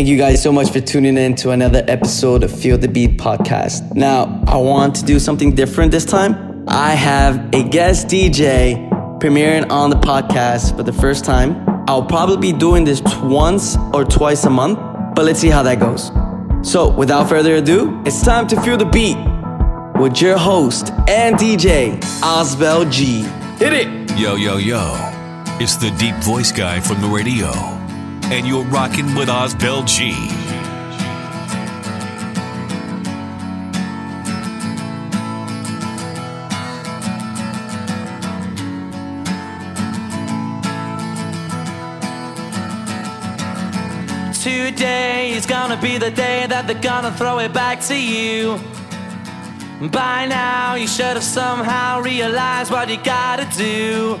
Thank you guys so much for tuning in to another episode of Feel the Beat podcast. Now, I want to do something different this time. I have a guest DJ premiering on the podcast for the first time. I'll probably be doing this once or twice a month, but let's see how that goes. So, without further ado, it's time to Feel the Beat with your host and DJ, Osbel G. Hit it! Yo, yo, yo. It's the deep voice guy from the radio. And you're rocking with Osbel G. Today is gonna be the day that they're gonna throw it back to you. By now, you should have somehow realized what you gotta do.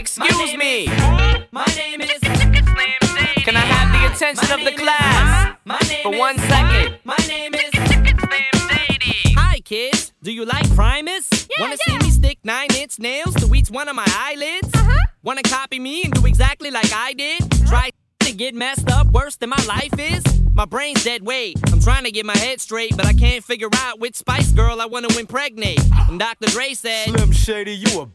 Excuse me. My name is. Can I have the attention of the class for one second? My name is. Hi, kids. Do you like Primus? Yeah, Wanna yeah. see me stick nine inch nails to each one of my eyelids? Uh-huh. Wanna copy me and do exactly like I did? Uh-huh. Try to get messed up worse than my life is? My brain's dead weight. I'm trying to get my head straight, but I can't figure out which Spice Girl I want to impregnate. And Dr. Dre said, Slim Shady, you a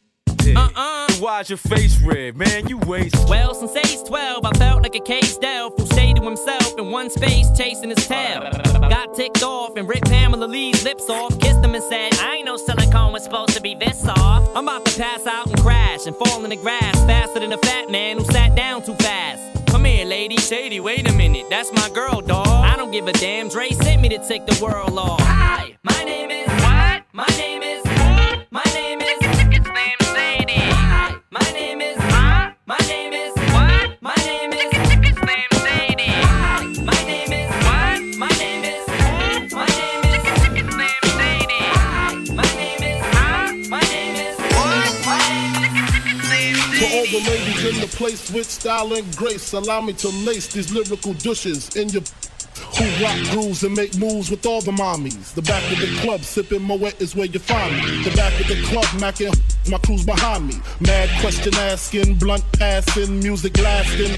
uh-uh. Why's your face red, man? You waste. Well, since age 12, I felt like a case elf who stayed to himself in one space chasing his tail. Got ticked off and ripped Pamela Lee's lips off, kissed him and said, I ain't no silicone was supposed to be this soft. I'm about to pass out and crash and fall in the grass faster than a fat man who sat down too fast. Come here, lady. Shady, wait a minute. That's my girl, dog. I don't give a damn. Dre sent me to take the world off. Hi, my name is. What? My name is. Place with style and grace. Allow me to lace these lyrical douches in your who rock grooves and make moves with all the mommies. The back of the club, sipping Moet is where you find me. The back of the club, macking my crew's behind me. Mad question asking, blunt passing, music lasting.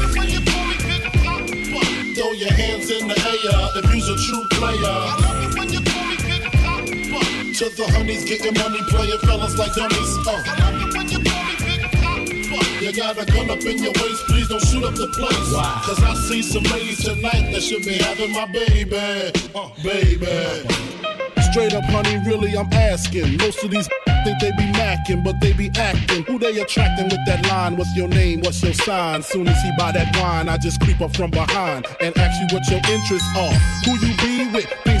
Throw your hands in the air if you's a true player. I love it when you call me Big Poppa. To the honeys, getting money, playing fellas like dummies. Uh. You when you pull me kick hop fuck. You got a gun up in your waist, please don't shoot up the place. Wow. Cause I see some ladies tonight that should be having my baby. Uh, baby. Straight up, honey, really, I'm asking. Most of these think they be macking, but they be acting. Who they attracting with that line? What's your name? What's your sign? Soon as he buy that wine, I just creep up from behind and ask you what your interests are. Who you be with? Things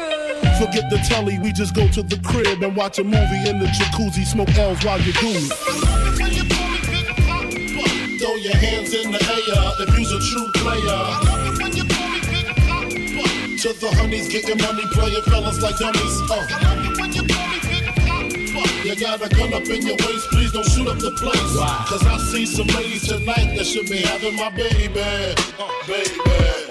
Forget the telly, we just go to the crib and watch a movie in the jacuzzi, smoke L's while you do it. Throw your hands in the air if you's a true player. I love it when you call me Biggie Poppa. To the honeys, getting money, playing fellas like dummies. Uh. You when you pull me pick hawk you got a gun up in your waist, please don't shoot up the place. Wow. Cause I see some ladies tonight that should be having my baby. Uh, baby.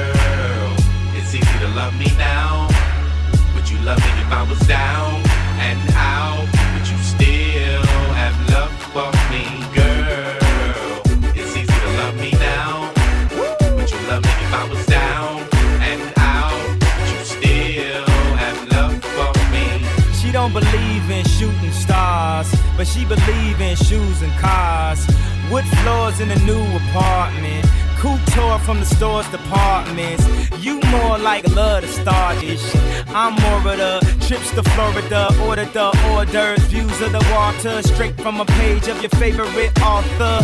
It's easy to love me now. Would you love me if I was down and out? Would you still have love for me, girl? It's easy to love me now. Would you love me if I was down and out? Would you still have love for me? She don't believe in shooting stars, but she believe in shoes and cars. Wood floors in a new apartment. Couture from the store's departments. You more like love to start this shit. I'm more of the trips to Florida, order the orders, views of the water, straight from a page of your favorite author.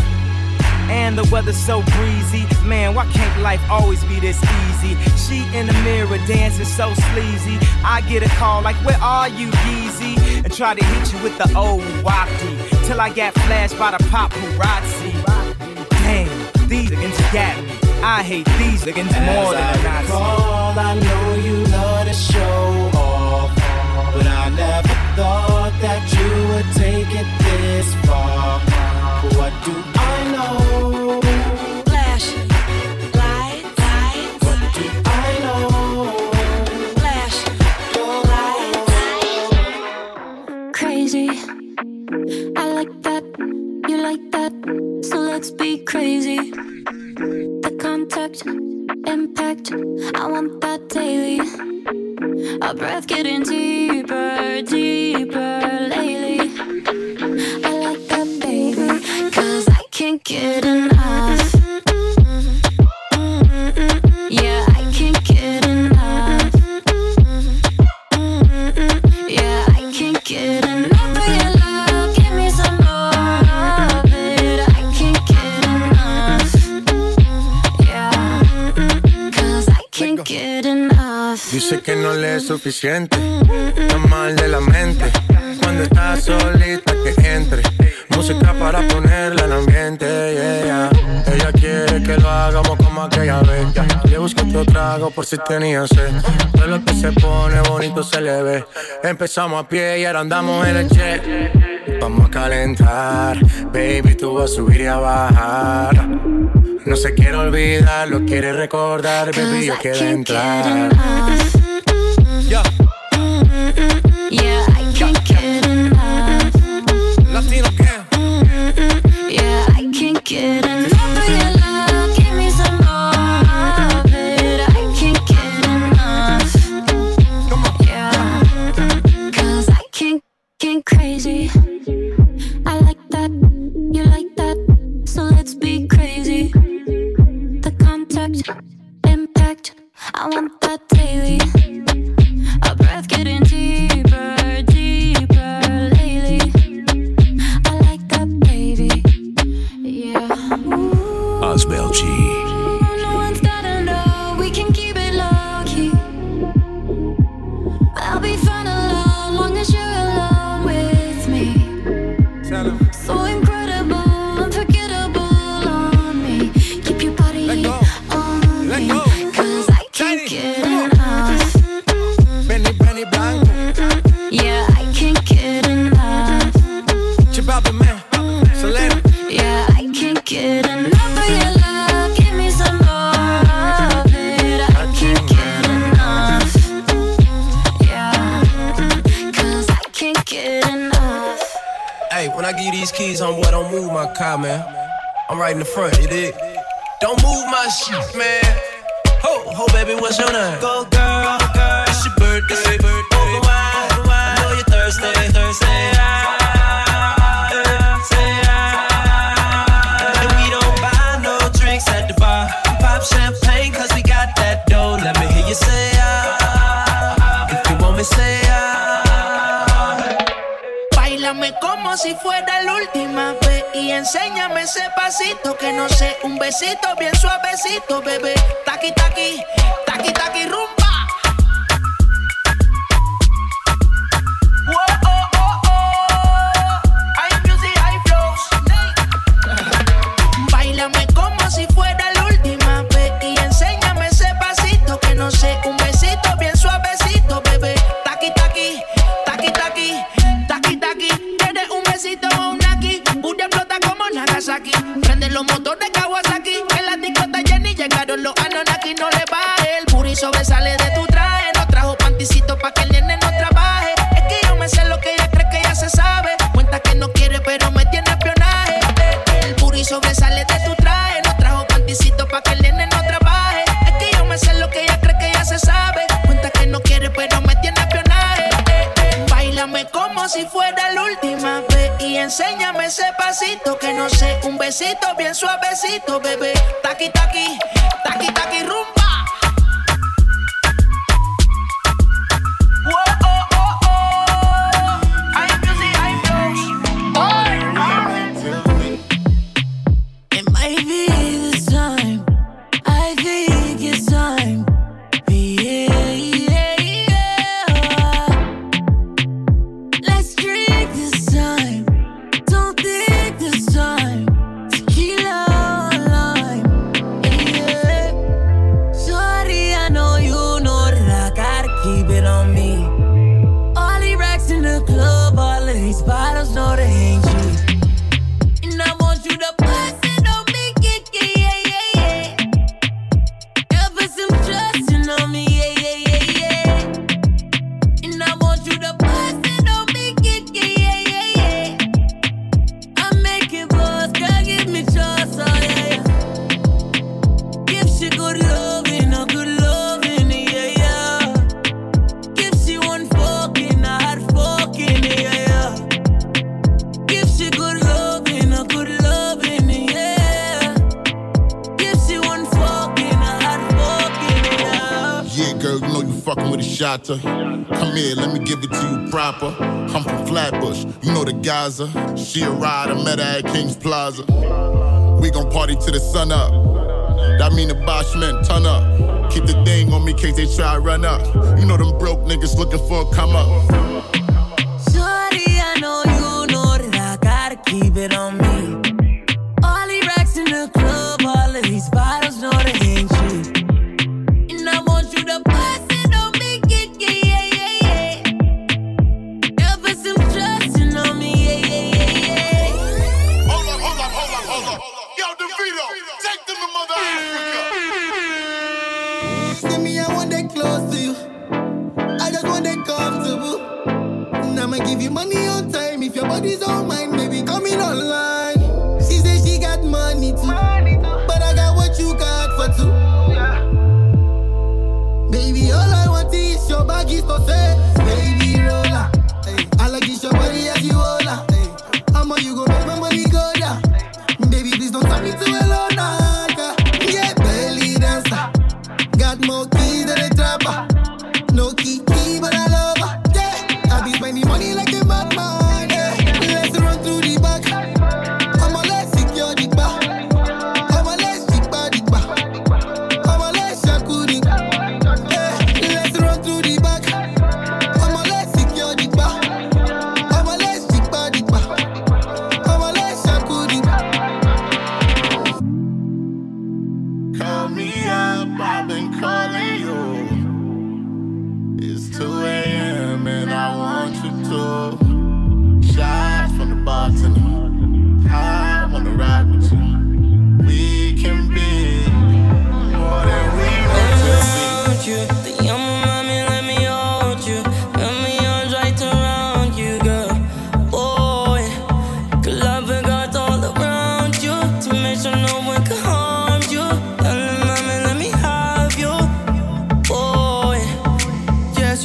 And the weather's so breezy. Man, why can't life always be this easy? She in the mirror dancing so sleazy. I get a call like, Where are you, Yeezy? And try to hit you with the old wafty. Till I get flashed by the paparazzi. These niggas got me. I hate these niggas more than I Nazi. recall, I know you love to show off, but I never thought suficiente, está mal de la mente. Cuando está solita que entre, música para ponerla en ambiente. yeah, yeah. Ella quiere que lo hagamos como aquella vez. Le busco otro trago por si tenía sed. Todo lo que se pone bonito se le ve. Empezamos a pie y ahora andamos en el jet. Vamos a calentar, baby, tú vas a subir y a bajar. No se quiere olvidar, lo quiere recordar, baby, yo quiero can't entrar. get enough. Yeah. Yeah, I can't get enough. Latino gang. Yeah, I can't get enough que no sé, un besito bien suavecito, bebé. Taqui taqui, taqui taqui rumba. besito bien suavecito, bebé. Taqui, taqui. me. All the racks in the club, all of these bottles know they ain't Gaza. She a I met her at King's Plaza. We gon' party to the sun up. That mean the Bosch men turn up. Keep the thing on me, case they try run up. You know them broke niggas looking for a come up.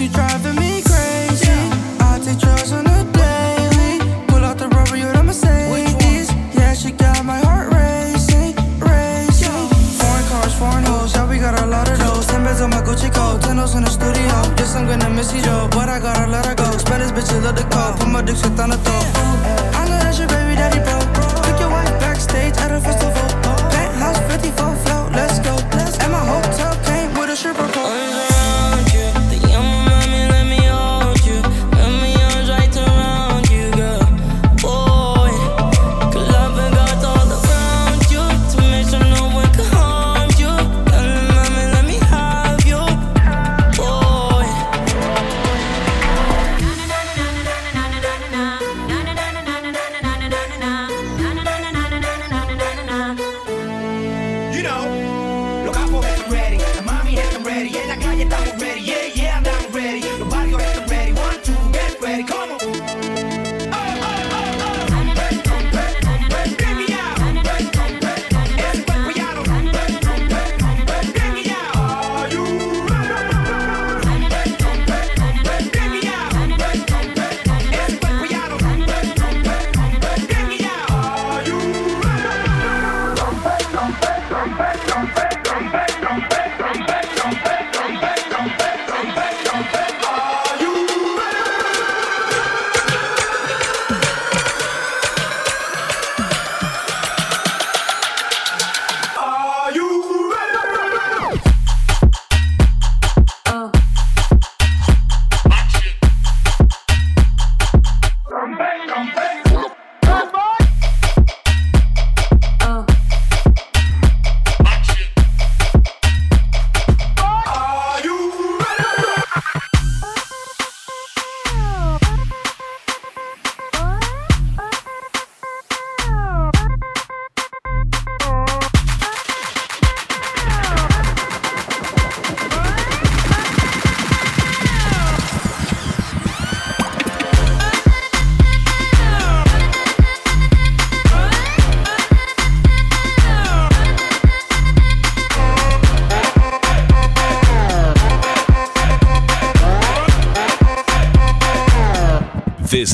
you driving me crazy. I take drugs on the daily. Pull out the rubber, you're on Mercedes. Yeah, she got my heart racing, racing. Foreign cars, foreign hoes, yeah we got a lot of those. Ten bezels, my Gucci gold. Tandems in the studio. Yes, I'm gonna miss you, Joe, but I gotta let her go. Spend this bitch a cold, put my dick shit on the.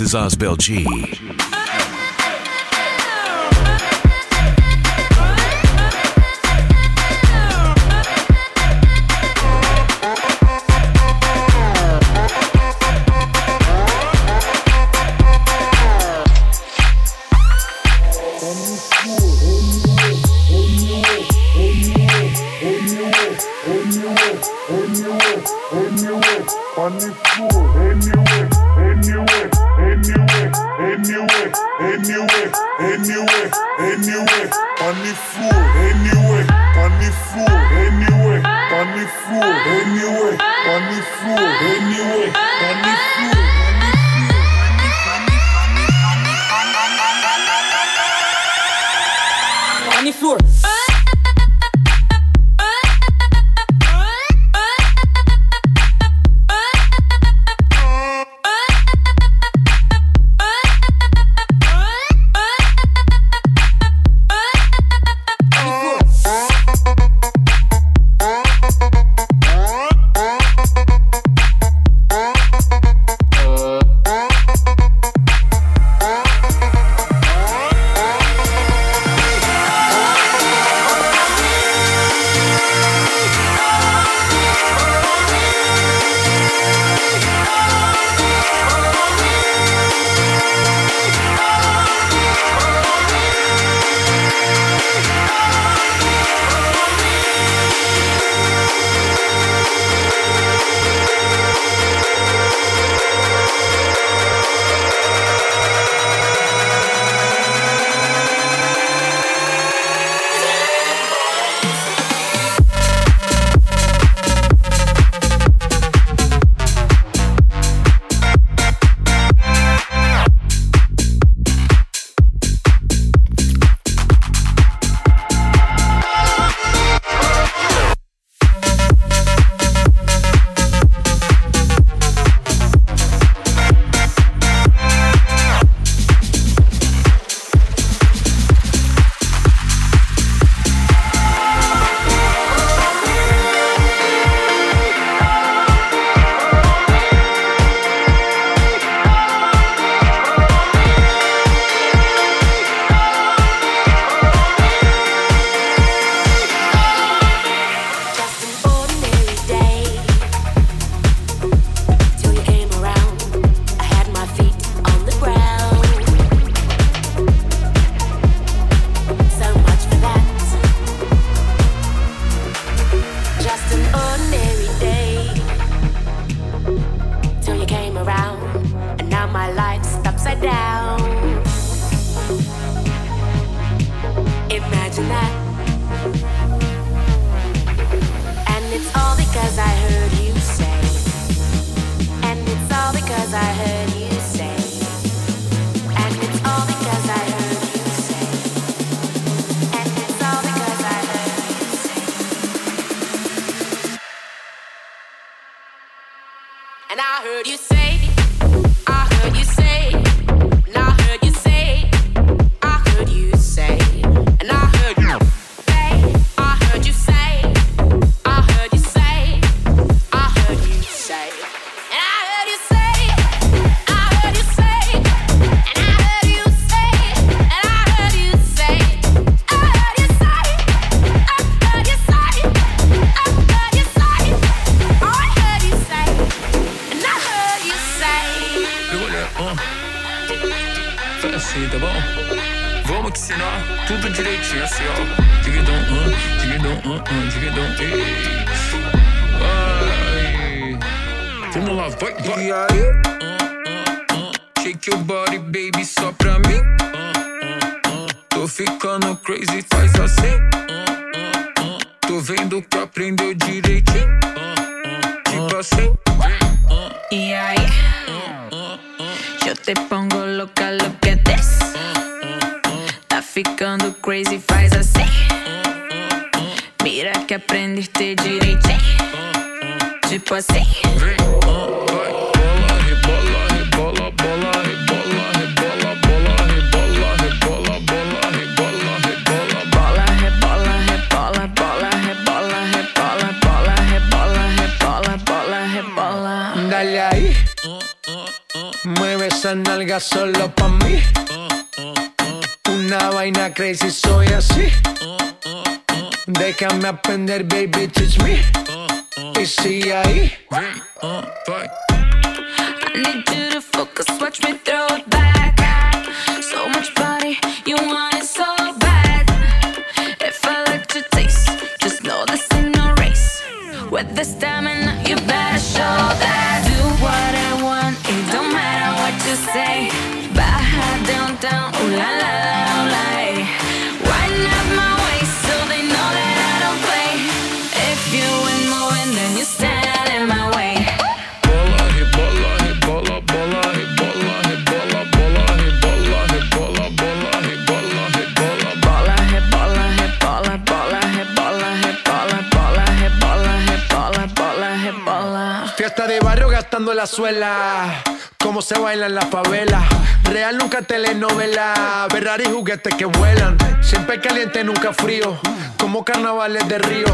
is Osbel G. I heard you say. crazy faz assim. Tô vendo que aprendeu direitinho. Tipo assim. E aí? Eu te pongo louca, at this. Tá ficando crazy, faz assim. Mira que aprendeste direitinho. Tipo assim. Esa nalga solo pa' mí. Una vaina crazy, soy así. Déjame aprender, baby, teach me. Y sigue ahí. Uh, I need you to focus, watch me throw it back. La suela. Cómo se baila en la favela. Real nunca telenovela. Ferrari juguetes que vuelan. Siempre caliente, nunca frío. Como carnavales de río.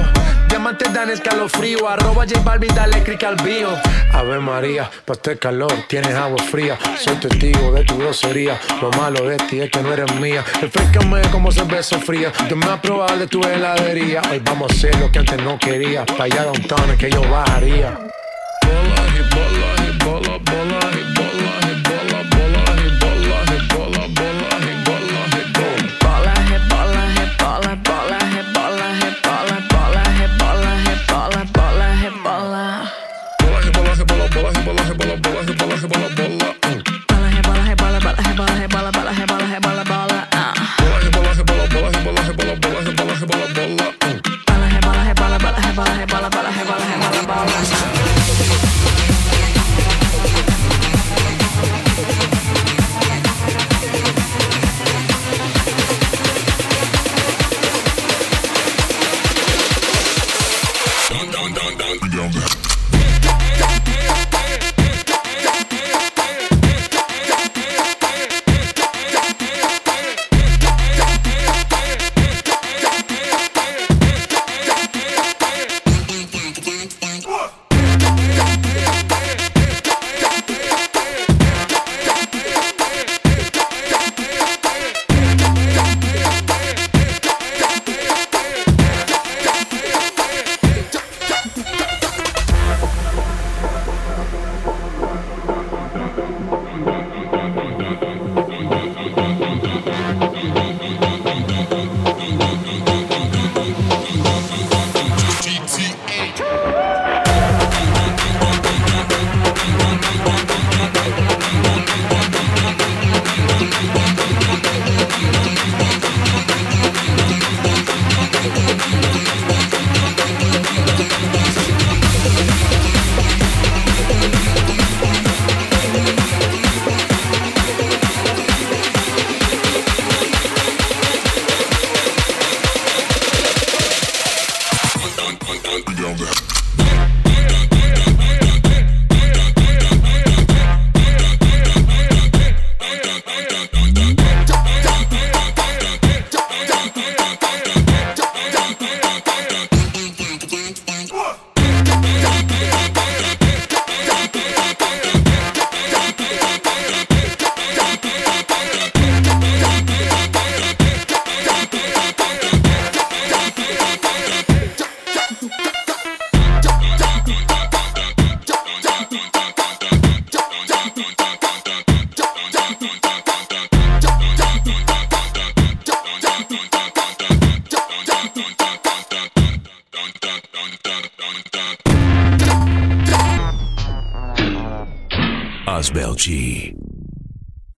Diamantes dan escalofrío. Arroba J Balvin, dale click al bio. Ave María, pa' este calor tienes agua fría. Soy testigo de tu grosería. Lo malo de ti es que no eres mía. Refrescame como cerveza fría. Yo me voy a probar de tu heladería. Hoy vamos a hacer lo que antes no quería. Pa' allá downtown es que yo bajaría. Bola,